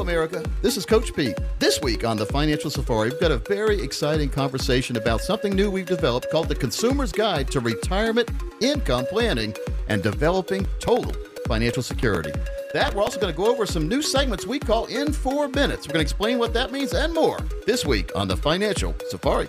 America. This is Coach Pete. This week on the Financial Safari, we've got a very exciting conversation about something new we've developed called the Consumer's Guide to Retirement Income Planning and Developing Total Financial Security. That, we're also going to go over some new segments we call In Four Minutes. We're going to explain what that means and more this week on the Financial Safari.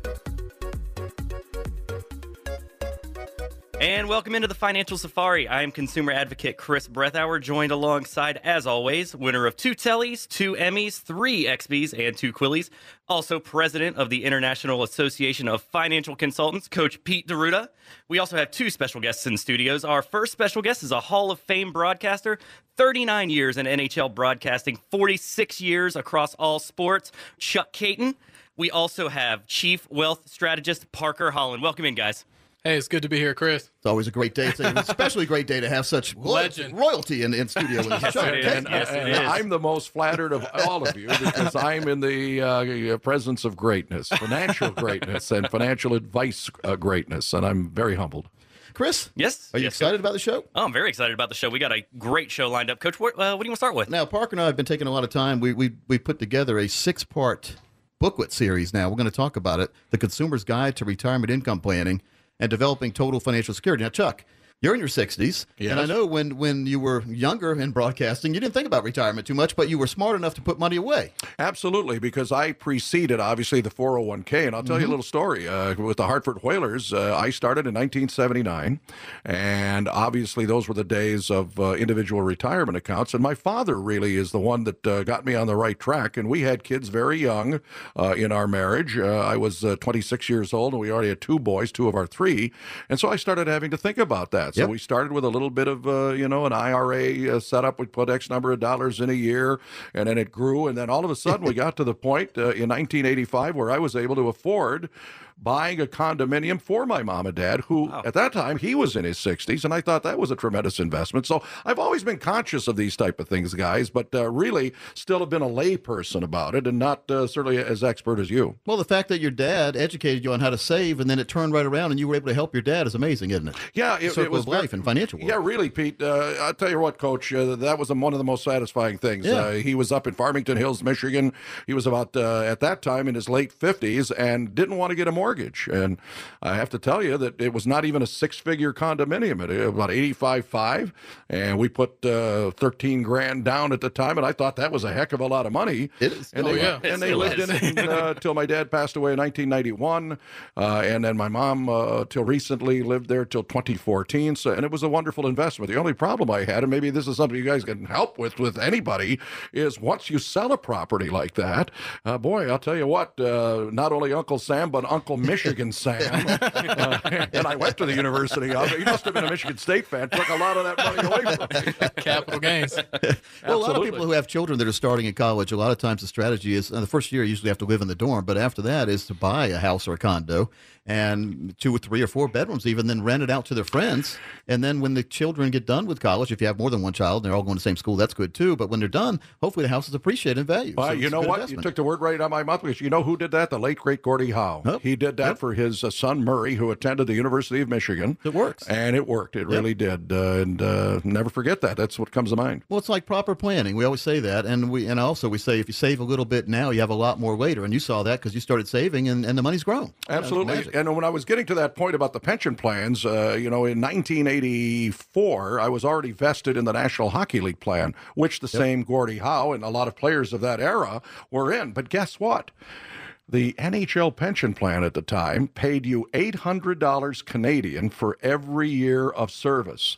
And welcome into the Financial Safari. I am consumer advocate Chris Breathauer, joined alongside, as always, winner of two Tellys, two Emmys, three XBs, and two Quillies. Also, president of the International Association of Financial Consultants, Coach Pete D'Arruda. We also have two special guests in studios. Our first special guest is a Hall of Fame broadcaster, 39 years in NHL broadcasting, 46 years across all sports, Chuck Kaiton. We also have Chief Wealth Strategist Parker Holland. Welcome in, guys. Hey, it's good to be here, Chris. It's always a great day. It's an especially great day to have such Legend. royalty in, in studio with us. Yes, Chuck, it is. And, Yes, it and is. I'm the most flattered of all of you because I'm in the uh, presence of greatness, financial greatness, and financial advice uh, greatness, and I'm very humbled. Chris, Yes. are you Yes, excited about the show? Oh, I'm very excited about the show. We got a great show lined up. Coach, what, uh, what do you want to start with? Now, Parker and I have been taking a lot of time. We we we put together a six part booklet series. Now we're going to talk about it: the Consumer's Guide to Retirement Income Planning and Developing Total Financial Security. Now, Chuck. You're in your 60s, and I know when, when you were younger in broadcasting, you didn't think about retirement too much, but you were smart enough to put money away. Absolutely, because I preceded obviously the 401k, and I'll tell you a little story. Uh, with the Hartford Whalers, uh, I started in 1979, and obviously those were the days of uh, individual retirement accounts. And my father really is the one that uh, got me on the right track. And we had kids very young uh, in our marriage. Uh, I was uh, 26 years old, and we already had two boys, two of our three. And so I started having to think about that. So Yep. we started with a little bit of uh, you know an IRA uh, setup. We put X number of dollars in a year, and then it grew. And then all of a sudden, we got to the point uh, in 1985 where I was able to afford buying a condominium for my mom and dad, who at that time he was in his 60s, and I thought that was a tremendous investment. So I've always been conscious of these type of things, guys, but uh, really still have been a layperson about it, and not uh, certainly as expert as you. Well, the fact that your dad educated you on how to save and then it turned right around and you were able to help your dad is amazing, isn't it? Yeah, The it, it was of life and financial world. Yeah, really, Pete. Uh, I'll tell you what, Coach. Uh, that was one of the most satisfying things. Yeah. Uh, he was up in Farmington Hills, Michigan. He was about uh, at that time in his late fifties and didn't want to get a mortgage. And I have to tell you that it was not even a six-figure condominium. It was about eighty-five five, and we put uh, thirteen grand down at the time, and I thought that was a heck of a lot of money. It is. And Oh, they, yeah. And they lived is. in it uh, till my dad passed away in 1991, uh, and then my mom uh, till recently lived there till 2014. So, and it was a wonderful investment. The only problem I had, and maybe this is something you guys can help with with anybody, is once you sell a property like that, uh, boy, I'll tell you what, uh, not only Uncle Sam but Uncle Michigan Sam, uh, and I went to the University of. He must have been a Michigan State fan. Took a lot of that money away from me. Capital gains. Well, a lot of people who have children that are starting in college, a lot of times the strategy is uh, the first year you usually have to live in the dorm, but after that is to buy a house or a condo and two or three or four bedrooms, even then rent it out to their friends. And then when the children get done with college, if you have more than one child and they're all going to the same school, that's good too. But when they're done, hopefully the house is appreciated in value. Well, So you know what? You took the word right out of my mouth because you know who did that? The late great Gordie Howe. Yep. He did that Yep. for his uh, son Murray, who attended the University of Michigan. It works. and it worked. It really did, uh, and uh, never forget that. That's what comes to mind. Well, it's like proper planning. We always say that, and we and also we say if you save a little bit now, you have a lot more later. And you saw that because you started saving, and, and the money's grown. Absolutely. And when I was getting to that point about the pension plans, uh, you know, in 1984, I was already vested in the National Hockey League plan, which the same Gordie Howe and a lot of players of that era were in. But guess what? The NHL pension plan at the time paid you $800 Canadian for every year of service.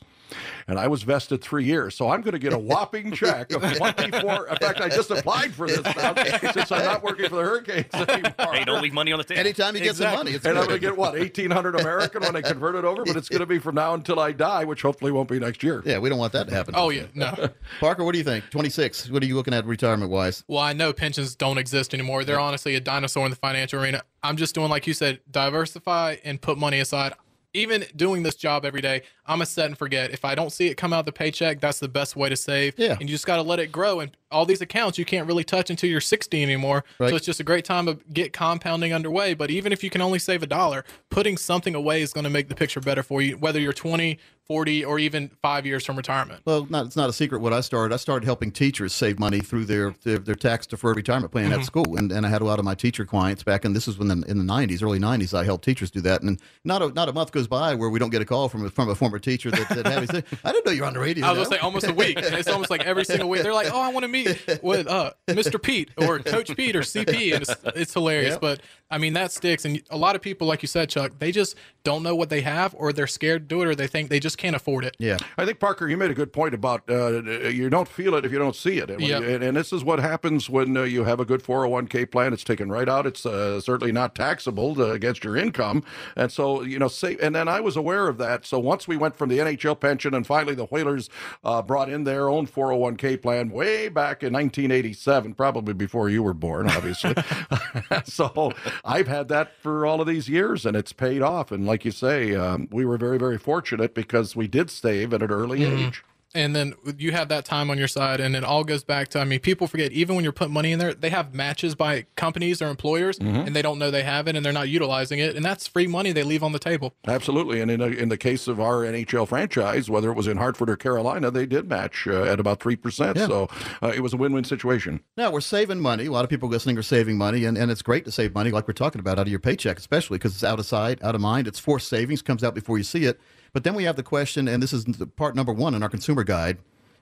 And I was vested three years. So I'm going to get a whopping check of 24. In fact, I just applied for this now since I'm not working for the Hurricanes anymore. Hey, don't leave money on the table. Anytime you get some money, it's and I'm going to get what 1,800 American when I convert it over, but it's going to be from now until I die, which hopefully won't be next year. Yeah, we don't want that to happen. Oh yeah, no. Parker, what do you think? 26. What are you looking at retirement wise? Well, I know pensions don't exist anymore. They're honestly a dinosaur in the financial arena. I'm just doing like you said, diversify and put money aside. Even doing this job every day, I'm a set and forget. If I don't see it come out of the paycheck, that's the best way to save. Yeah. And you just got to let it grow. And all these accounts you can't really touch until you're 60 anymore. Right. So it's just a great time to get compounding underway. But even if you can only save a dollar, putting something away is going to make the picture better for you, whether you're 20, 40, or even five years from retirement. Well, not, it's not a secret what I started. I started helping teachers save money through their their, their tax deferred retirement plan Mm-hmm. at school, and, and I had a lot of my teacher clients back, and this was when the, in the '90s, early '90s. I helped teachers do that, and not a not a month goes by where we don't get a call from a, from a former teacher that, that had me say, "I didn't know you're on the radio." I was now." gonna say almost a week. It's almost like every single week. They're like, "Oh, I want to meet with uh, Mr. Pete or Coach Pete or CP," and it's, it's hilarious. Yep. But I mean, that sticks. And a lot of people, like you said, Chuck, they just don't know what they have, or they're scared to do it, or they think they just can't afford it. yeah. I think Parker, you made a good point about uh, you don't feel it if you don't see it, and, Yep. you- and, and this is what happens when uh, you have a good 401k plan. It's taken right out. It's uh, certainly not taxable uh, against your income, and so you know. Say, and then I was aware of that. So once we went from the NHL pension, and finally the Whalers uh, brought in their own 401k plan way back in 1987, probably before you were born, obviously. so I've had that for all of these years, and it's paid off. And like you say, um, we were very, very fortunate because we did save at an early age. And then you have that time on your side, and it all goes back to I mean, people forget even when you're putting money in there, they have matches by companies or employers, and they don't know they have it, and they're not utilizing it, and that's free money they leave on the table. Absolutely, and in a, in the case of our NHL franchise, whether it was in Hartford or Carolina, they did match uh, at about three percent. Yeah. So uh, it was a win-win situation. Now we're saving money. A lot of people listening are saving money, and, and it's great to save money, like we're talking about, out of your paycheck, especially because it's out of sight, out of mind. It's forced savings, comes out before you see it. But then we have the question, and this is part number one in our consumer guide.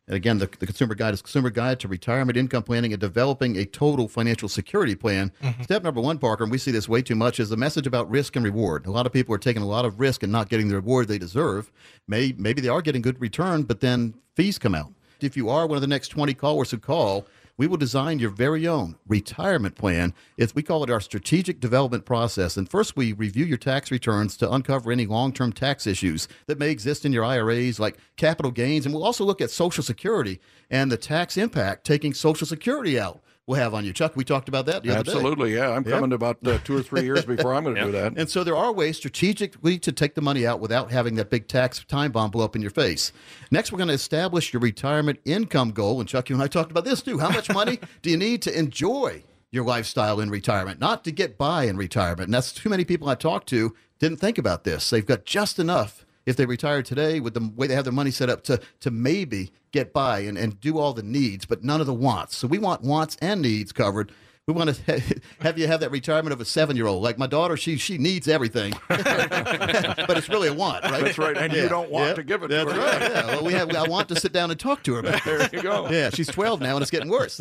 And again, the, the consumer guide is consumer guide to retirement income planning and developing a total financial security plan. Mm-hmm. Step number one, Parker, and we see this way too much, is the message about risk and reward. A lot of people are taking a lot of risk and not getting the reward they deserve. May, maybe they are getting good return, but then fees come out. If you are one of the next 20 callers who call, we will design your very own retirement plan. It's, we call it our strategic development process. And first, we review your tax returns to uncover any long term tax issues that may exist in your IRAs, like capital gains. And we'll also look at Social Security and the tax impact taking Social Security out will have on you. Chuck, we talked about that the other day. Absolutely, yeah. I'm Yeah. coming to about uh, two or three years before I'm going to do that. And so there are ways strategically to take the money out without having that big tax time bomb blow up in your face. Next, we're going to establish your retirement income goal. And Chuck, you and I talked about this too. How much money do you need to enjoy your lifestyle in retirement, not to get by in retirement? And that's too many people I talked to didn't think about this. They've got just enough if they retire today with the way they have their money set up to to maybe get by and, and do all the needs, but none of the wants. So we want wants and needs covered. We want to have you have that retirement of a seven year old. Like my daughter, she she needs everything, but it's really a want, right? That's right, and you don't want Yeah. to give it That's to her. right. Yeah. Well, we have. I want to sit down and talk to her about. There you go. Yeah, she's 12 now, and it's getting worse.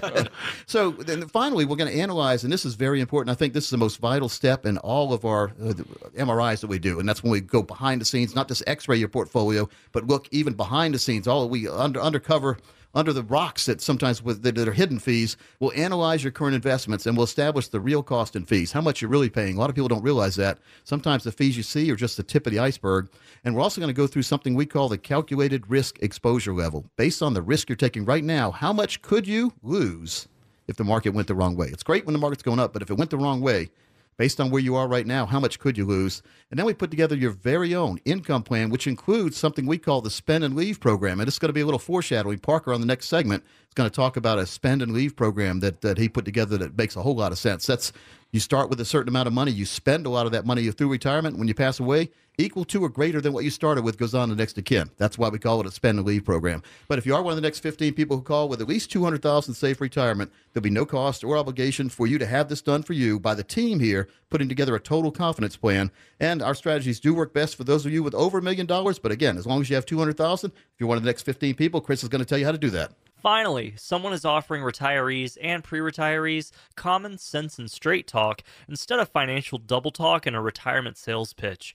so then finally, we're going to analyze, and this is very important. I think this is the most vital step in all of our uh, MRIs that we do, and that's when we go behind the scenes, not just X-ray your portfolio, but look even behind the scenes. All we under undercover. Under the rocks that sometimes with, that are hidden fees, we'll analyze your current investments and we'll establish the real cost and fees, how much you're really paying. A lot of people don't realize that. Sometimes the fees you see are just the tip of the iceberg. And we're also going to go through something we call the calculated risk exposure level. Based on the risk you're taking right now, how much could you lose if the market went the wrong way? It's great when the market's going up, but if it went the wrong way, based on where you are right now, how much could you lose? And then we put together your very own income plan, which includes something we call the spend and leave program. And it's going to be a little foreshadowing. Parker on the next segment is going to talk about a spend and leave program that, that he put together that makes a whole lot of sense. That's you start with a certain amount of money, you spend a lot of that money through retirement. When you pass away, equal to or greater than what you started with goes on to next to kin. That's why we call it a spend and leave program. But if you are one of the next 15 people who call with at least 200,000 safe retirement, there'll be no cost or obligation for you to have this done for you by the team here putting together a total confidence plan. And our strategies do work best for those of you with over a million dollars, but again, as long as you have 200,000, if you're one of the next 15 people, Chris is going to tell you how to do that. Finally, someone is offering retirees and pre retirees common sense and straight talk instead of financial double talk and a retirement sales pitch.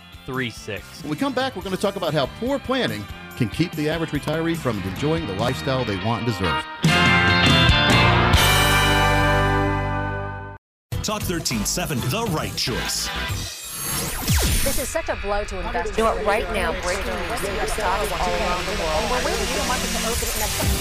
When we come back, we're going to talk about how poor planning can keep the average retiree from enjoying the lifestyle they want and deserve. Talk 13.7, the right choice. This is such a blow to investors. You know what? Right now, breaking news: stocks all around the world. We're waiting for the market to open.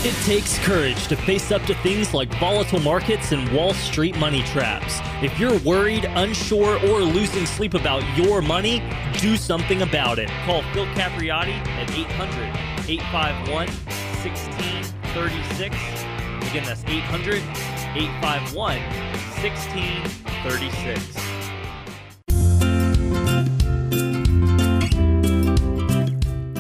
It takes courage to face up to things like volatile markets and Wall Street money traps. If you're worried, unsure, or losing sleep about your money, do something about it. Call Phil Capriotti at 800 851 1636. Again, that's 800 851 1636.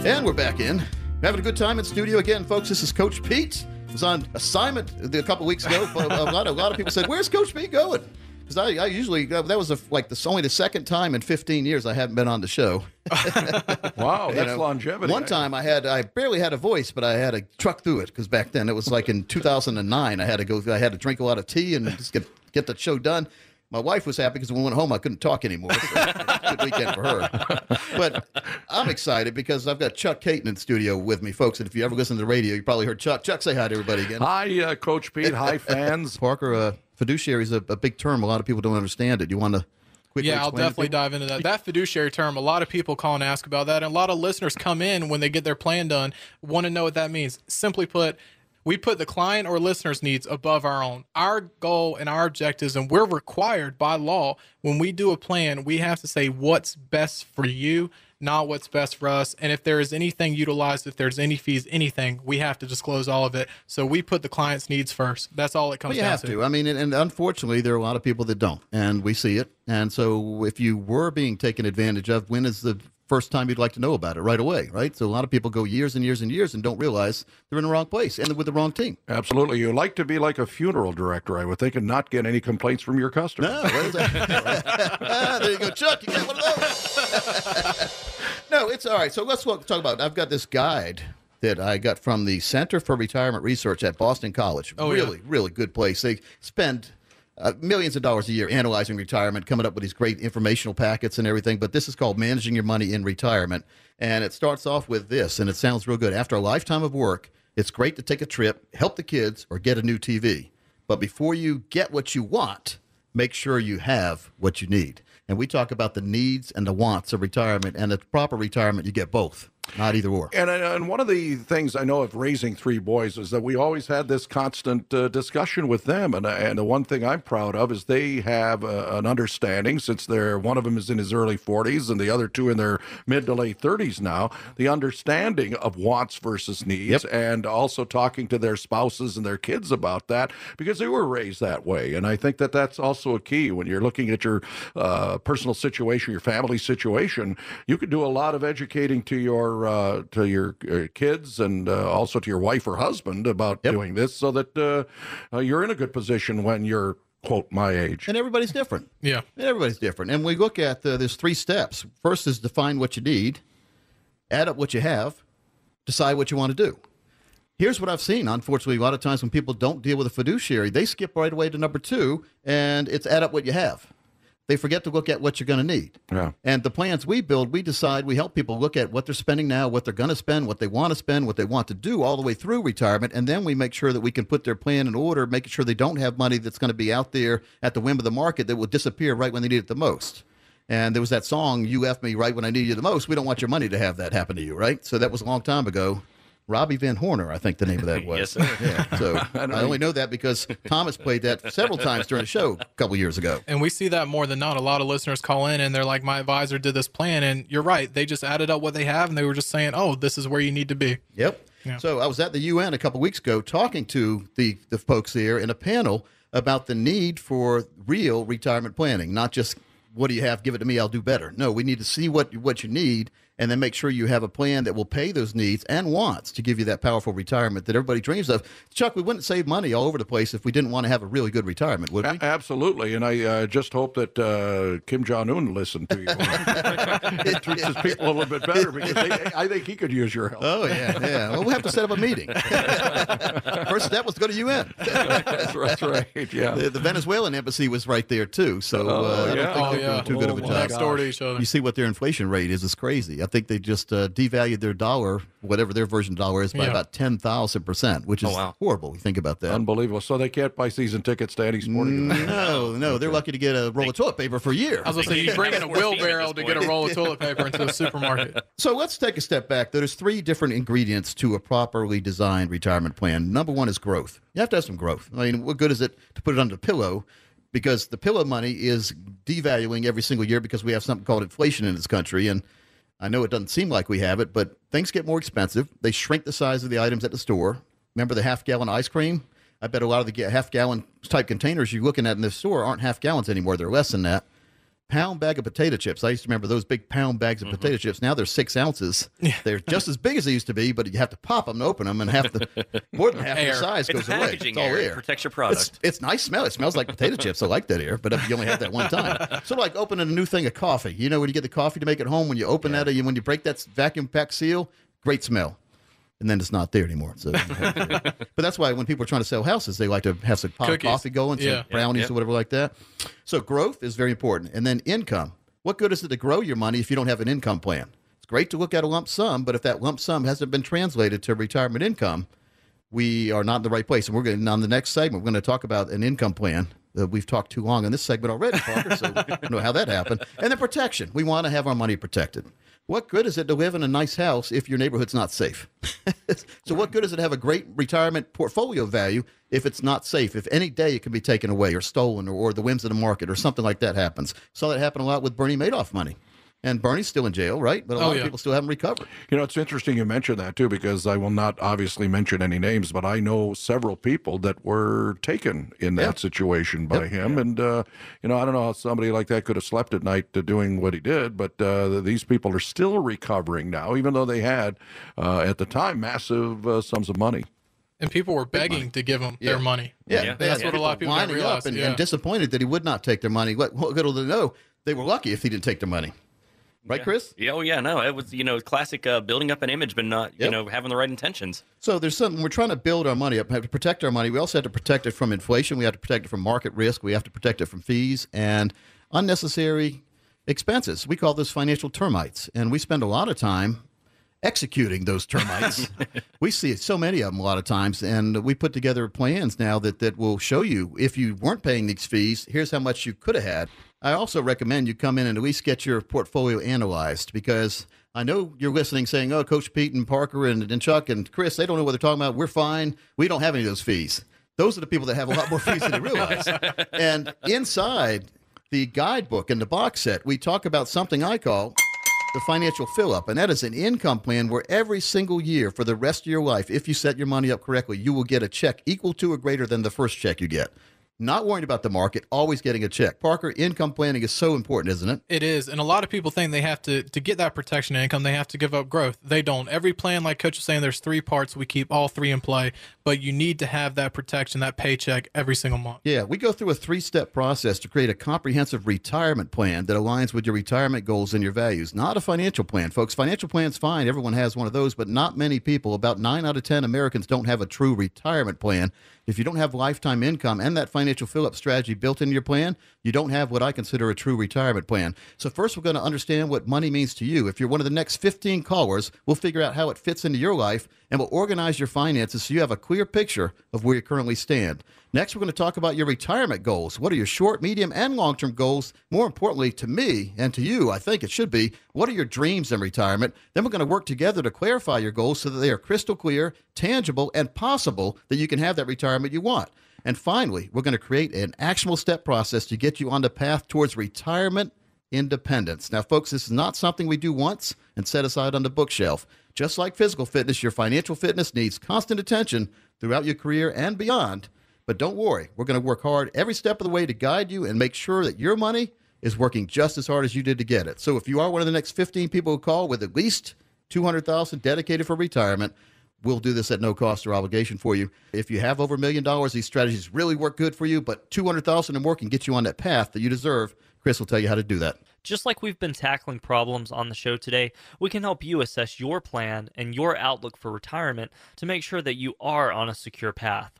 And we're back in. Having a good time in studio again, folks. This is Coach Pete. Was on assignment a couple weeks ago. But a lot, of, a lot of people said, "Where's Coach Pete going?" Because I, I usually uh, that was a, like the only the second time in 15 years I haven't been on the show. Wow, You that's know, longevity. One eh? time I had I barely had a voice, but I had to truck through it because back then it was like in 2009. I had to go. I had to drink a lot of tea and just get get the show done. My wife was happy because when we went home I couldn't talk anymore. So it was a good weekend for her. But I'm excited because I've got Chuck Kaiton in the studio with me, folks. And if you ever listen to the radio, you probably heard Chuck. Chuck, say hi to everybody again. Hi, uh, Coach Pete. Hi, fans. Parker, uh, fiduciary is a, a big term. A lot of people don't understand it. You want to quickly Yeah, I'll explain it definitely dive into that. That fiduciary term, a lot of people call and ask about that. And a lot of listeners come in when they get their plan done, want to know what that means. Simply put, we put the client or listener's needs above our own. Our goal and our objectives, and we're required by law when we do a plan, we have to say what's best for you, not what's best for us. And if there is anything utilized, if there's any fees, anything, we have to disclose all of it. So we put the client's needs first. That's all it comes Well, you down have to. I mean, and, and unfortunately, there are a lot of people that don't, and we see it. And so, if you were being taken advantage of, when is the first time you'd like to know about it? Right away, right? So, a lot of people go years and years and years and don't realize they're in the wrong place and with the wrong team. Absolutely. You like to be like a funeral director, I would think, and not get any complaints from your customers. No, what is that? There you go, Chuck. You got one of those. no, it's all right. So let's talk talk about. I've got this guide that I got from the Center for Retirement Research at Boston College. Oh, yeah. really, really good place. They spend uh, millions of dollars a year analyzing retirement, coming up with these great informational packets and everything. But this is called Managing Your Money in Retirement, and it starts off with this, and it sounds real good. After a lifetime of work, it's great to take a trip, help the kids, or get a new TV. But before you get what you want, make sure you have what you need. And we talk about the needs and the wants of retirement, and the proper retirement, you get both, not either or. And, and one of the things I know of raising three boys is that we always had this constant uh, discussion with them. And, and the one thing I'm proud of is they have uh, an understanding, since they're one of them is in his early 40s and the other two in their mid to late 30s now, the understanding of wants versus needs, and also talking to their spouses and their kids about that because they were raised that way. And I think that that's also a key when you're looking at your uh, personal situation, your family situation. You can do a lot of educating to your uh, to your uh, kids and uh, also to your wife or husband about doing this, so that uh, uh, you're in a good position when you're quote my age. And everybody's different. Yeah. And everybody's different. And we look at uh, there's three steps. First is define what you need, add up what you have, decide what you want to do. Here's what I've seen. Unfortunately, a lot of times when people don't deal with a fiduciary, they skip right away to number two, and it's add up what you have. They forget to look at what you're going to need. Yeah. And the plans we build, we decide, we help people look at what they're spending now, what they're going to spend, what they want to spend, what they want to do all the way through retirement. And then we make sure that we can put their plan in order, making sure they don't have money that's going to be out there at the whim of the market that will disappear right when they need it the most. And there was that song, You F Me Right When I Need You the Most. We don't want your money to have that happen to you, right? So that was a long time ago. Robbie Van Horner, I think the name of that was. Yes, sir. Yeah. So I, only know that because Thomas played that several times during the show a couple years ago. And we see that more than not. A lot of listeners call in and they're like, my advisor did this plan. And you're right. They just added up what they have and they were just saying, oh, this is where you need to be. Yep. Yeah. So I was at the UN a couple weeks ago talking to the, the folks there in a panel about the need for real retirement planning, not just what do you have, give it to me, I'll do better. No, we need to see what what you need and then make sure you have a plan that will pay those needs and wants to give you that powerful retirement that everybody dreams of. Chuck, we wouldn't save money all over the place if we didn't want to have a really good retirement, would we? A- absolutely, and I uh, just hope that uh, Kim Jong Un listened to you. it treats his people a little bit better because they, I think he could use your help. Oh yeah, yeah. Well, we'll have to set up a meeting. First step was to go to UN. that's, that's right. Yeah. The, the Venezuelan embassy was right there too. So Oh, uh, I don't think Oh, they're yeah. doing too good of a Oh, job. Next door to each other. You see what their inflation rate is? It's crazy. I think they just uh, devalued their dollar, whatever their version of dollar is, by Yeah. about ten thousand percent, which is Oh, wow. horrible. You think about that. Unbelievable. So they can't buy season tickets to any sporting event. No, no, they're lucky to get a roll of toilet paper for a year. I was going to say, you bring in a wheelbarrow to get a roll of toilet paper into the supermarket. So let's take a step back. There's three different ingredients to a properly designed retirement plan. Number one is growth. You have to have some growth. I mean, what good is it to put it under the pillow? Because the pillow money is devaluing every single year because we have something called inflation in this country. And I know it doesn't seem like we have it, but things get more expensive. They shrink the size of the items at the store. Remember the half gallon ice cream? I bet a lot of the half gallon type containers you're looking at in the store aren't half gallons anymore. They're less than that pound bag of potato chips. I used to remember those big pound bags of Mm-hmm. potato chips. Now they're six ounces. They're just as big as they used to be, but you have to pop them to open them, and half the more than half Air. the size It's goes away. It's all air. It protects your product. it's nice smell. It smells like potato chips. I like that air, but you only have that one time. Sort of like opening a new thing of coffee. You know, when you get the coffee to make it home, when you open that, and when you break that vacuum pack seal, great smell. And then it's not there anymore. So, but that's why when people are trying to sell houses, they like to have some pot Cookies. coffee going, some Yeah. brownies Yeah. or whatever like that. So growth is very important, and then income. What good is it to grow your money if you don't have an income plan? It's great to look at a lump sum, but if that lump sum hasn't been translated to retirement income, we are not in the right place. And we're going to, on the next segment. We're going to talk about an income plan. Uh, we've talked too long on this segment already, Parker. So I don't know how that happened. And then protection. We want to have our money protected. What good is it to live in a nice house if your neighborhood's not safe? so what good is it to have a great retirement portfolio value if it's not safe? If any day it can be taken away or stolen or, or the whims of the market or something like that happens. Saw that happen a lot with Bernie Madoff money. And Bernie's still in jail, right? But a Oh, lot yeah. of people still haven't recovered. You know, it's interesting you mentioned that too, because I will not obviously mention any names, but I know several people that were taken in that Yeah. situation by him. And, uh, you know, I don't know how somebody like that could have slept at night to doing what he did, but uh, these people are still recovering now, even though they had, uh, at the time, massive uh, sums of money. And people were begging to give them Yeah. their money. Yeah, Yeah. they That's had what a lot of people don't lining up and, yeah. and disappointed that he would not take their money. What, what good will they know? They were lucky if he didn't take their money, right, Chris? Yeah, oh yeah, no, it was you know classic uh, building up an image, but not you know having the right intentions. So there's something we're trying to build our money up. Have to protect our money. We also have to protect it from inflation. We have to protect it from market risk. We have to protect it from fees and unnecessary expenses. We call those financial termites, and we spend a lot of time executing those termites. we see so many of them a lot of times, and we put together plans now that that will show you if you weren't paying these fees, here's how much you could have had. I also recommend you come in and at least get your portfolio analyzed because I know you're listening saying, oh, Coach Pete and Parker and, and Chuck and Chris, they don't know what they're talking about. We're fine. We don't have any of those fees. Those are the people that have a lot more fees than they realize. and inside the guidebook and the box set, we talk about something I call the financial fill up. And that is an income plan where every single year for the rest of your life, if you set your money up correctly, you will get a check equal to or greater than the first check you get. Not worrying about the market, always getting a check. Parker, income planning is so important, isn't it? It is, and a lot of people think they have to to get that protection income. They have to give up growth. They don't. Every plan, like Coach was saying, there's three parts. We keep all three in play, but you need to have that protection, that paycheck every single month. Yeah, we go through a three step process to create a comprehensive retirement plan that aligns with your retirement goals and your values. Not a financial plan, folks. Financial plan's fine. Everyone has one of those, but not many people, about nine out of 10 Americans, don't have a true retirement plan. If you don't have lifetime income and that financial fill up strategy built into your plan, you don't have what I consider a true retirement plan. So, first, we're going to understand what money means to you. If you're one of the next 15 callers, we'll figure out how it fits into your life and we'll organize your finances so you have a clear picture of where you currently stand. Next, we're going to talk about your retirement goals. What are your short, medium, and long term goals? More importantly, to me and to you, I think it should be what are your dreams in retirement? Then we're going to work together to clarify your goals so that they are crystal clear, tangible, and possible that you can have that retirement you want. And finally, we're going to create an actionable step process to get you on the path towards retirement independence. Now, folks, this is not something we do once and set aside on the bookshelf. Just like physical fitness, your financial fitness needs constant attention throughout your career and beyond. But don't worry, we're going to work hard every step of the way to guide you and make sure that your money is working just as hard as you did to get it. So if you are one of the next 15 people who call with at least 200,000 dedicated for retirement, we'll do this at no cost or obligation for you. If you have over a million dollars, these strategies really work good for you, but 200,000 and more can get you on that path that you deserve. Chris will tell you how to do that. Just like we've been tackling problems on the show today, we can help you assess your plan and your outlook for retirement to make sure that you are on a secure path.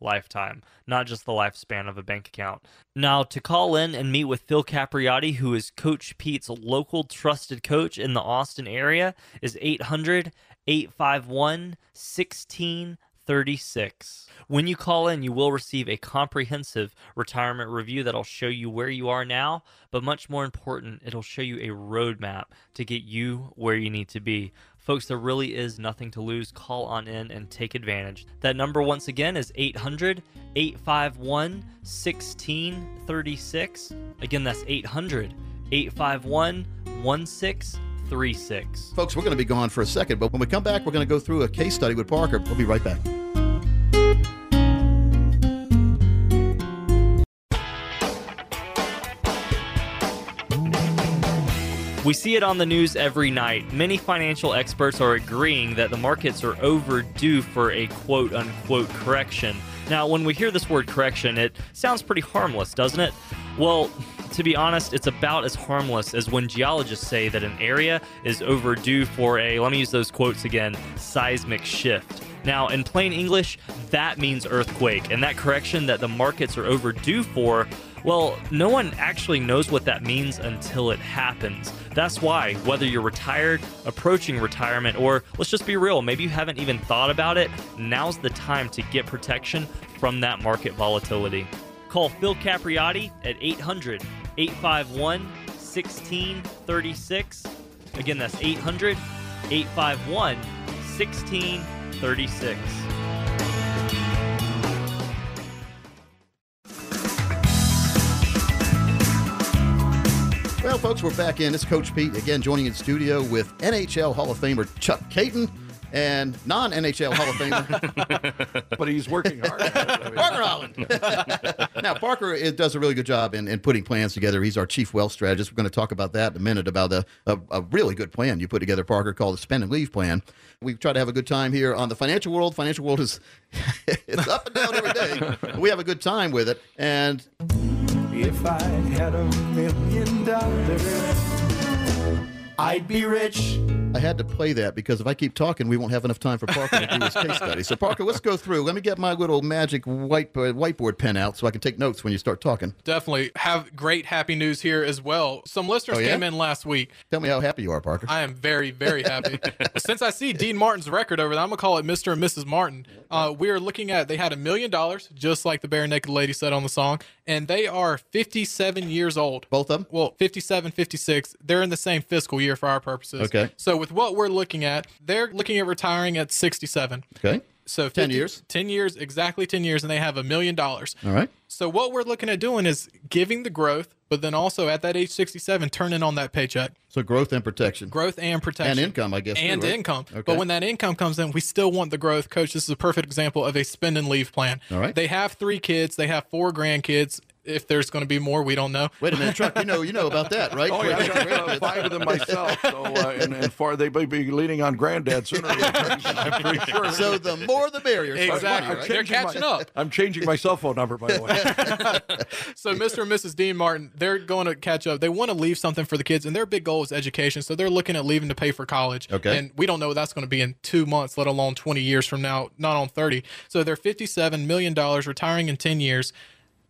lifetime, not just the lifespan of a bank account. Now, to call in and meet with Phil Capriotti, who is Coach Pete's local trusted coach in the Austin area, is 800 851 1636. When you call in, you will receive a comprehensive retirement review that'll show you where you are now, but much more important, it'll show you a roadmap to get you where you need to be. Folks, there really is nothing to lose. Call on in and take advantage. That number, once again, is 800 851 1636. Again, that's 800 851 1636. Folks, we're going to be gone for a second, but when we come back, we're going to go through a case study with Parker. We'll be right back. We see it on the news every night. Many financial experts are agreeing that the markets are overdue for a quote unquote correction. Now, when we hear this word correction, it sounds pretty harmless, doesn't it? Well, to be honest, it's about as harmless as when geologists say that an area is overdue for a, let me use those quotes again, seismic shift. Now, in plain English, that means earthquake, and that correction that the markets are overdue for, well, no one actually knows what that means until it happens. That's why, whether you're retired, approaching retirement, or let's just be real, maybe you haven't even thought about it, now's the time to get protection from that market volatility. Call Phil Capriotti at 800 851 1636. Again, that's 800 851 1636. Folks, we're back in. It's Coach Pete again, joining in studio with NHL Hall of Famer Chuck Kaiton and non NHL Hall of Famer but he's working hard. Parker Holland. now, Parker it does a really good job in, in putting plans together. He's our chief wealth strategist. We're going to talk about that in a minute about a, a, a really good plan you put together, Parker, called the Spend and Leave Plan. We try to have a good time here on the financial world. Financial world is it's up and down every day. We have a good time with it. And If I had a million dollars, I'd be rich. I had to play that because if I keep talking, we won't have enough time for Parker to do his case study. So, Parker, let's go through. Let me get my little magic white, uh, whiteboard pen out so I can take notes when you start talking. Definitely have great happy news here as well. Some listeners Oh, yeah? came in last week. Tell me how happy you are, Parker. I am very, very happy. Since I see Dean Martin's record over there, I'm gonna call it Mr. and Mrs. Martin. Uh, we are looking at they had a million dollars, just like the bare naked lady said on the song, and they are 57 years old. Both of them? Well, 57, 56. They're in the same fiscal year for our purposes. Okay. So with what we're looking at, they're looking at retiring at 67. Okay. So 10 years? 10 years, exactly 10 years, and they have a million dollars. All right. So what we're looking at doing is giving the growth, but then also at that age 67, turning on that paycheck. So, growth and protection. Growth and protection. And income, I guess, too, And right? income. Okay. But when that income comes in, we still want the growth. Coach, this is a perfect example of a spend and leave plan. All right. They have three kids, they have four grandkids. If there's going to be more, we don't know. Wait a minute, Chuck. You know, you know about that, right? Oh yeah, I got uh, five of them myself. So uh, and, and far they may be leaning on Granddad sooner. or later. I'm pretty sure. So the more the merrier. as far as Exactly. right? They're Changing my- catching up. I'm changing my cell phone number, by the way. So Mr. and Mrs. Dean Martin, they're going to catch up. They want to leave something for the kids, and their big goal is education. So they're looking at leaving to pay for college. Okay. And we don't know what that's going to be in two months, let alone 20 years from now, not on 30. So they're $57 million, retiring in 10 years.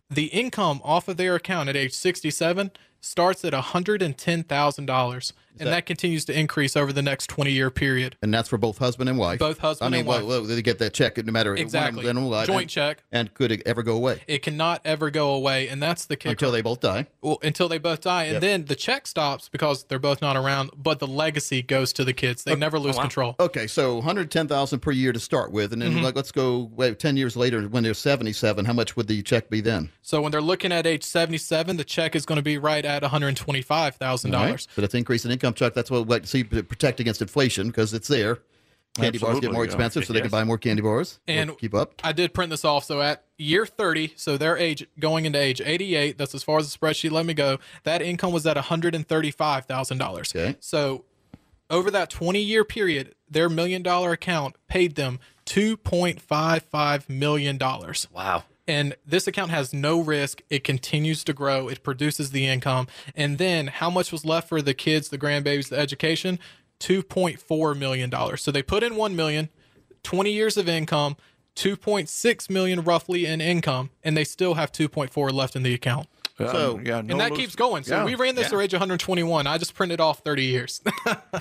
The income off of their account at age 67 starts at $110,000. And that continues to increase over the next 20 year period. And that's for both husband and wife. Both husband I mean, and well, wife. well, they get that check no matter Exactly. One of them life, Joint and, check. And could it ever go away It cannot ever go away. And that's the kicker. until they both die? well, until they both die, and Yep. then the check stops because they're both not around. But the legacy goes to the kids; they never lose control. Okay, so 110,000 per year to start with, and then Mm-hmm. like, let's go wait, 10 years later when they're 77. How much would the check be then? So when they're looking at age seventy-seven, the check is going to be right at one hundred twenty-five thousand All right. dollars. So that's increase in income check. That's what we like to see to protect against inflation because it's there. Candy bars get Absolutely, more yeah. expensive, so they can buy more candy bars. And- Or keep up. I did print this off. So at year 30, so their age going into age 88, that's as far as the spreadsheet let me go, that income was at $135,000. Okay. So over that 20 year period, their million dollar account paid them $2.55 million. Wow. And this account has no risk. It continues to grow. It produces the income. And then how much was left for the kids, the grandbabies, the education? $2.4 million. So they put in 1 million, 20 years of income, 2.6 million roughly in income, and they still have 2.4 left in the account. So- yeah, And that keeps going. So yeah. we ran this to age 121. I just printed off 30 years.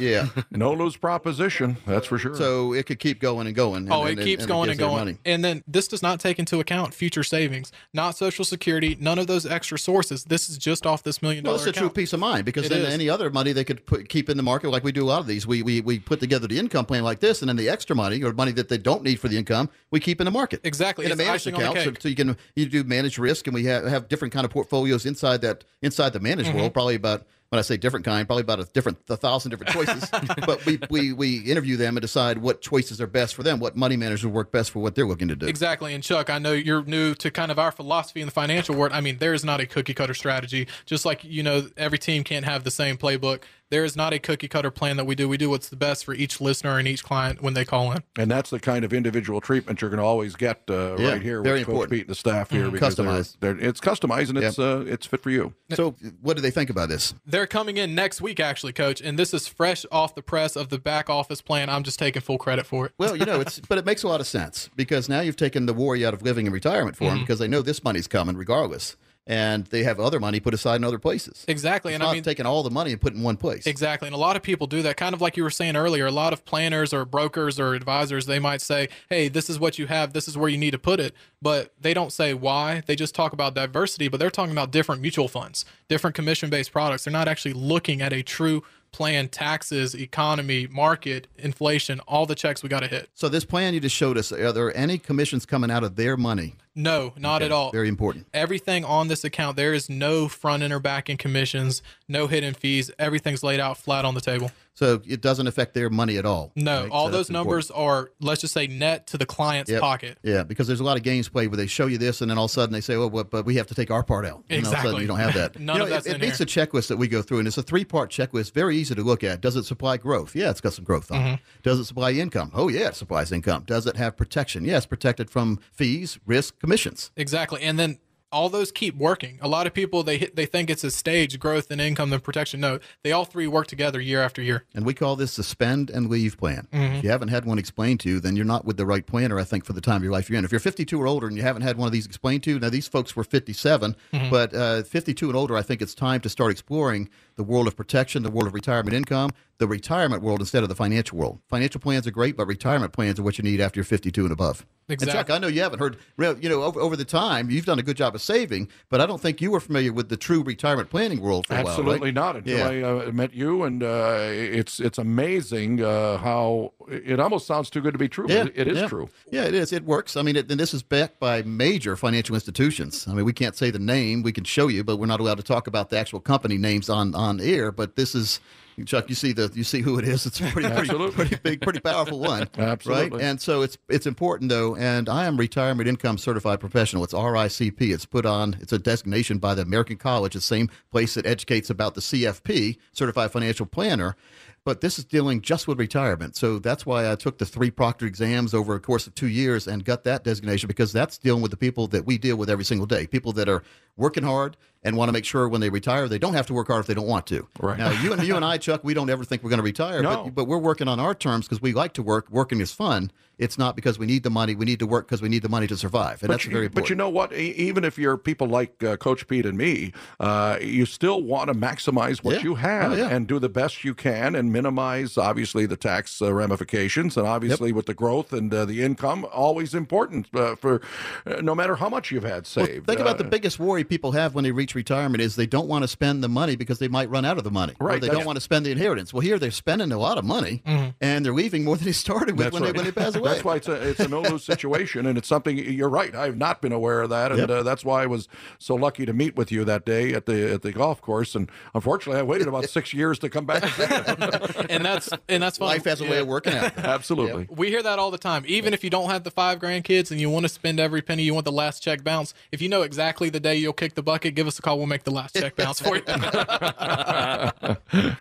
Yeah. no lose proposition. That's for sure. so it could keep going and going. and- Oh, and- it keeps and going gives and going. money. And then this does not take into account future savings, not Social Security, none of those extra sources. This is just off this million Well, dollar it's a true account. peace of mind because It then is. any other money they could put, keep in the market, like we do a lot of these, we, we we put together the income plan like this, and then the extra money or money that they don't need for the income, we keep in the market. Exactly. in a managed icing on the account, so, so you can you do manage risk, and we have, have different kind of portfolios inside that inside the managed Mm-hmm. world. Probably about when I say different kind, probably about a different a thousand different choices. but we, we we interview them and decide what choices are best for them, what money managers work best for what they're looking to do. Exactly. And Chuck, I know you're new to kind of our philosophy in the financial world. I mean, there is not a cookie cutter strategy. Just like, you know, every team can't have the same playbook. There is not a cookie cutter plan that we do. We do what's the best for each listener and each client when they call in. and that's the kind of individual treatment you're going to always get uh, Yeah, right here very with Coach. Pete and the staff here. because they're- Customized. they're- it's customized and it's uh, it's fit for you. So, what do they think about this? They're coming in next week, actually, coach. And this is fresh off the press of the back office plan. I'm just taking full credit for it. Well, you know, it's but it makes a lot of sense because now you've taken the worry out of living in retirement for them Mm-hmm. because they know this money's coming regardless, and they have other money put aside in other places. Exactly. It's and not I mean, taking all the money and put in one place. Exactly. And a lot of people do that. Kind of like you were saying earlier, a lot of planners or brokers or advisors, they might say, hey, this is what you have, this is where you need to put it. But they don't say why. They just talk about diversity, but they're talking about different mutual funds, different commission based products. They're not actually looking at a true plan, taxes, economy, market, inflation, all the checks we got to hit. So this plan you just showed us, are there any commissions coming out of their money? No, not at all. Very important. Everything on this account, there is no front end or back end commissions, no hidden fees. Everything's laid out flat on the table. So it doesn't affect their money at all. No, right? all So those that's important. numbers are, let's just say, net to the client's Yep. pocket. Yeah, because there's a lot of games played where they show you this, and then all of a sudden they say, "Oh, but, but we have to take our part out." And all of a sudden Exactly. you don't have that. None you know, of that's it, it here. the checklist that we go through, and it's a three-part checklist. Very easy to look at. Does it supply growth? Yeah, it's got some growth on Mm-hmm. it. Does it supply income? Oh, yeah, it supplies income. Does it have protection? Yes, protected from fees, risk, commissions. Exactly. And then all those keep working. A lot of people they hit, they think it's a stage growth and income and protection. No, they all three work together year after year. And we call this the spend and leave plan. Mm-hmm. If you haven't had one explained to you, then you're not with the right planner, I think, for the time of your life you're in. If you're 52 or older and you haven't had one of these explained to you, now these folks were 57, Mm-hmm. but uh, 52 and older, I think it's time to start exploring the world of protection, the world of retirement income, the retirement world instead of the financial world. Financial plans are great, but retirement plans are what you need after you're 52 and above. And Chuck, Exactly. I know you haven't heard, you know, over, over the time, you've done a good job of saving, but I don't think you were familiar with the true retirement planning world for a while, Absolutely right? not until Yeah. I uh, met you, and uh, it's it's amazing uh, how it almost sounds too good to be true. but it is yeah. true. Yeah, it is. It works. I mean, it, and this is backed by major financial institutions. I mean, we can't say the name. We can show you, but we're not allowed to talk about the actual company names on on air. But this is Chuck, you see the you see who it is. It's a pretty pretty, pretty big, pretty powerful one. Absolutely. Right? And so it's it's important though, and I am retirement income certified professional. It's RICP. It's put on it's a designation by the American College, the same place that educates about the CFP, certified financial planner. But this is dealing just with retirement. So that's why I took the three proctor exams over a course of two years and got that designation because that's dealing with the people that we deal with every single day. People that are working hard and want to make sure when they retire they don't have to work hard if they don't want to. Right. Now you and you and I, Chuck, we don't ever think we're going to retire, No. but but we're working on our terms because we like to work. Working is fun. It's not because we need the money. We need to work because we need the money to survive, and that's you, very important. But you know what? Even if you're people like uh, Coach Pete and me, uh, you still want to maximize what Yeah. you have Oh, yeah. and do the best you can and minimize, obviously, the tax uh, ramifications. And obviously, with the growth and uh, the income, always important uh, for uh, no matter how much you've had Well, saved. think about the biggest worry people have when they reach retirement is they don't want to spend the money because they might run out of the money. Or Right, they don't want to spend the inheritance. Well, here they're spending a lot of money and they're leaving more than they started with That's when, right. they, when they pass away. That's why it's a it's a no lose situation, and it's something you're right. I've not been aware of that, and Yep. uh, that's why I was so lucky to meet with you that day at the at the golf course. And unfortunately, I waited about six years to come back. and see you. and that's and that's fine. Life has a way of working out. Absolutely. We hear that all the time. Even if you don't have the five grandkids and you want to spend every penny, you want the last check bounce. If you know exactly the day you'll kick the bucket, give us a call. We'll make the last check bounce for you.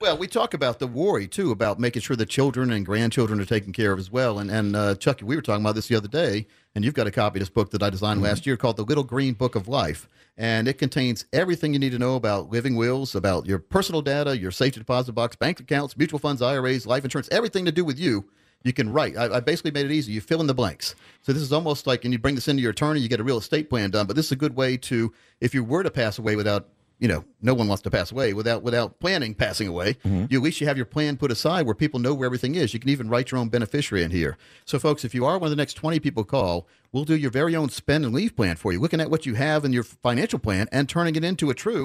Well, we talk about the worry too about making sure the children and grandchildren are taken care of as well. And and uh, Chucky, we were talking about this the other day, and you've got a copy of this book that I designed last year called The Little Green Book of Life, and it contains everything you need to know about living wills, about your personal data, your safety deposit box, bank accounts, mutual funds, IRAs, life insurance, everything to do with you. You can write. I, I basically made it easy. You fill in the blanks. So this is almost like, and you bring this into your attorney, you get a real estate plan done. But this is a good way to, if you were to pass away without you know, no one wants to pass away without without planning passing away. Mm-hmm. You at least you have your plan put aside where people know where everything is. You can even write your own beneficiary in here. So, folks, if you are one of the next twenty people call, we'll do your very own spend and leave plan for you, looking at what you have in your financial plan and turning it into a true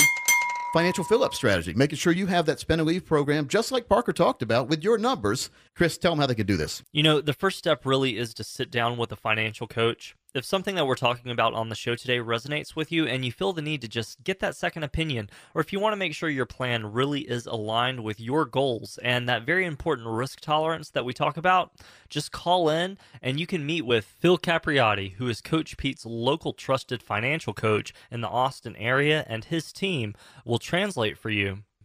financial fill up strategy, making sure you have that spend and leave program, just like Parker talked about with your numbers. Chris, tell them how they can do this. You know, the first step really is to sit down with a financial coach. If something that we're talking about on the show today resonates with you and you feel the need to just get that second opinion, or if you want to make sure your plan really is aligned with your goals and that very important risk tolerance that we talk about, just call in and you can meet with Phil Capriati, who is Coach Pete's local trusted financial coach in the Austin area, and his team will translate for you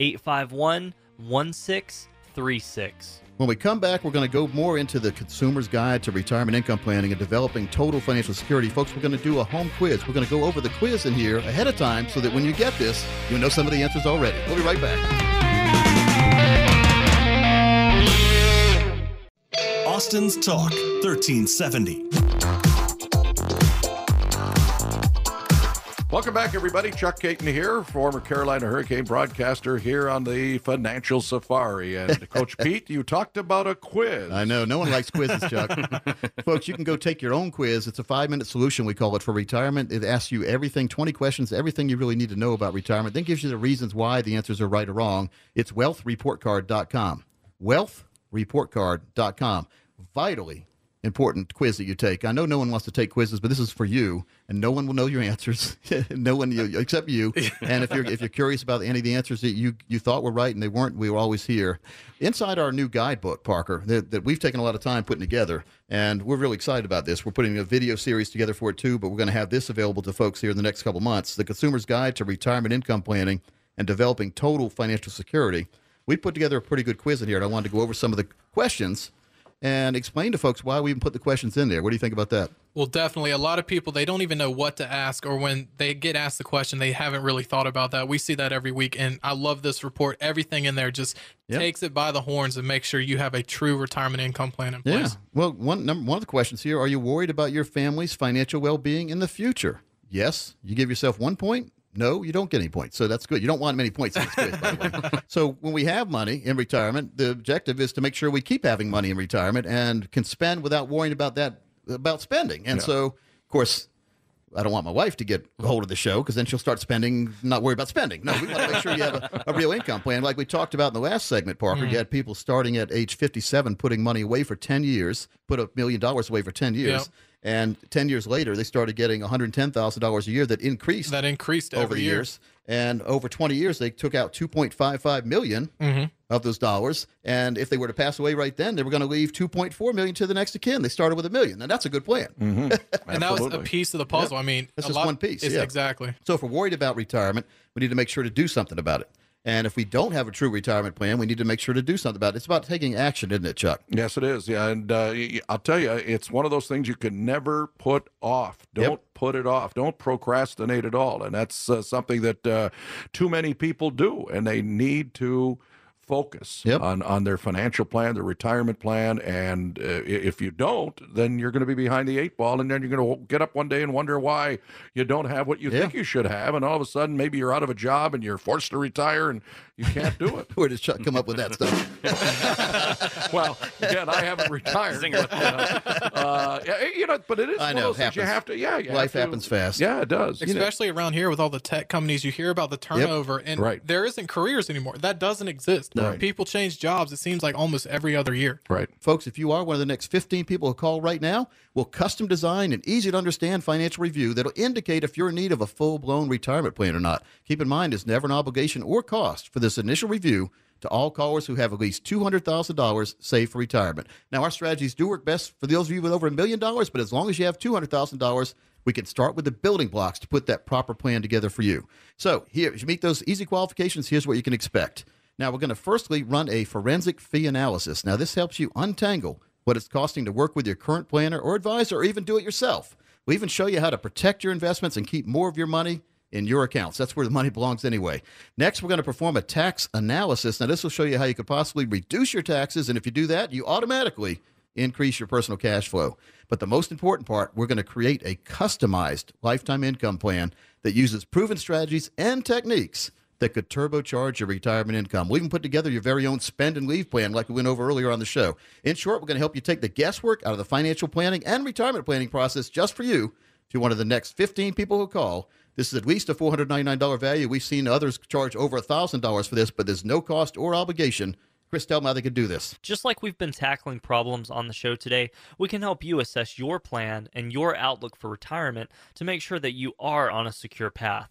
851 1636. When we come back, we're going to go more into the consumer's guide to retirement income planning and developing total financial security. Folks, we're going to do a home quiz. We're going to go over the quiz in here ahead of time so that when you get this, you'll know some of the answers already. We'll be right back. Austin's Talk 1370. Welcome back, everybody. Chuck Kaiton here, former Carolina Hurricane broadcaster here on the Financial Safari. And Coach Pete, you talked about a quiz. I know. No one likes quizzes, Chuck. Folks, you can go take your own quiz. It's a five minute solution, we call it, for retirement. It asks you everything 20 questions, everything you really need to know about retirement, then gives you the reasons why the answers are right or wrong. It's wealthreportcard.com. Wealthreportcard.com. Vitally important quiz that you take. I know no one wants to take quizzes, but this is for you, and no one will know your answers. no one you, except you. And if you're if you're curious about any of the answers that you you thought were right and they weren't, we were always here. Inside our new guidebook, Parker, that, that we've taken a lot of time putting together, and we're really excited about this. We're putting a video series together for it too, but we're going to have this available to folks here in the next couple months. The Consumer's Guide to Retirement Income Planning and Developing Total Financial Security. We put together a pretty good quiz in here, and I wanted to go over some of the questions and explain to folks why we even put the questions in there. What do you think about that? Well, definitely. A lot of people, they don't even know what to ask, or when they get asked the question, they haven't really thought about that. We see that every week. And I love this report. Everything in there just Yep. takes it by the horns and makes sure you have a true retirement income plan in place. Yeah. Well, one number one of the questions here: Are you worried about your family's financial well-being in the future? Yes, you give yourself one point. No, you don't get any points. So that's good. You don't want many points in this quiz, by the way. So when we have money in retirement, the objective is to make sure we keep having money in retirement and can spend without worrying about that about spending. And Yeah. so, of course, I don't want my wife to get a hold of the show because then she'll start spending, not worry about spending. No, we want to make sure you have a, a real income plan. Like we talked about in the last segment, Parker, hmm. you had people starting at age 57 putting money away for 10 years, put a million dollars away for 10 years. Yep. And 10 years later, they started getting $110,000 a year that increased That increased over every the year. years. And over 20 years, they took out 2.55 million Mhm. of those dollars. And if they were to pass away right then, they were going to leave 2.4 million to the next of kin. They started with a million, and that's a good plan. And that was a piece of the puzzle. I mean, That's just lot- one piece. yeah. Exactly. So if we're worried about retirement, we need to make sure to do something about it. And if we don't have a true retirement plan, we need to make sure to do something about it. It's about taking action, isn't it, Chuck? Yes, it is. Yeah, and uh, I'll tell you, it's one of those things you can never put off. Don't Yep. put it off. Don't procrastinate at all. And that's uh, something that uh, too many people do, and they need to focus Yep. on on their financial plan, their retirement plan. And uh, if you don't, then you're going to be behind the eight ball, and then you're going to get up one day and wonder why you don't have what you Yeah. think you should have, and all of a sudden maybe you're out of a job and you're forced to retire and you can't do it. Where does Chuck come up with that stuff? well, again, I haven't retired. Zinger. But, uh, uh, you know, but it is I know, of those things you have to. Yeah, you Life have to- happens fast. Yeah, it does. You know, Especially around here with all the tech companies, you hear about the turnover, and Right. there isn't careers anymore. That doesn't exist. Right. People change jobs. It seems like almost every other year. right. Folks, if you are one of the next 15 people who call right now, we'll custom design an easy to understand financial review that'll indicate if you're in need of a full blown retirement plan or not. Keep in mind, it's never an obligation or cost for this initial review to all callers who have at least $200,000 saved for retirement. Now, our strategies do work best for those of you with over a million dollars, but as long as you have $200,000, we can start with the building blocks to put that proper plan together for you. So, here, if you meet those easy qualifications, here's what you can expect. Now, we're going to firstly run a forensic fee analysis. Now, this helps you untangle what it's costing to work with your current planner or advisor or even do it yourself. We even show you how to protect your investments and keep more of your money in your accounts. That's where the money belongs anyway. Next, we're going to perform a tax analysis. Now, this will show you how you could possibly reduce your taxes. And if you do that, you automatically increase your personal cash flow. But the most important part, we're going to create a customized lifetime income plan that uses proven strategies and techniques that could turbocharge your retirement income. We even put together your very own spend and leave plan, like we went over earlier on the show. In short, we're going to help you take the guesswork out of the financial planning and retirement planning process just for you to one of the next 15 people who call. This is at least a $499 value. We've seen others charge over $1,000 for this, but there's no cost or obligation. Chris, tell them how they can do this. Just like we've been tackling problems on the show today, we can help you assess your plan and your outlook for retirement to make sure that you are on a secure path.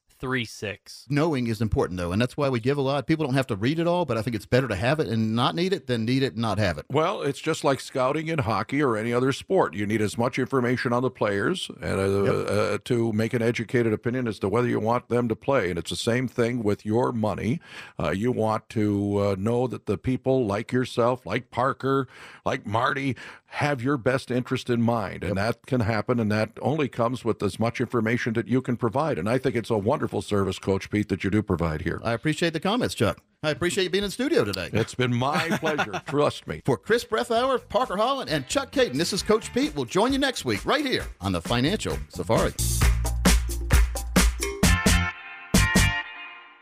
Knowing is important, though, and that's why we give a lot. People don't have to read it all, but I think it's better to have it and not need it than need it and not have it. Well, it's just like scouting in hockey or any other sport. You need as much information on the players and uh, uh, to make an educated opinion as to whether you want them to play. And it's the same thing with your money. Uh, you want to uh, know that the people like yourself, like Parker, like Marty, have your best interest in mind. And that can happen, and that only comes with as much information that you can provide. And I think it's a wonderful service, Coach Pete, that you do provide here. I appreciate the comments, Chuck. I appreciate you being in studio today. It's been my pleasure. Trust me. For Chris Breathauer, Parker Holland, and Chuck Kaiton, this is Coach Pete. We'll join you next week right here on the Financial Safari.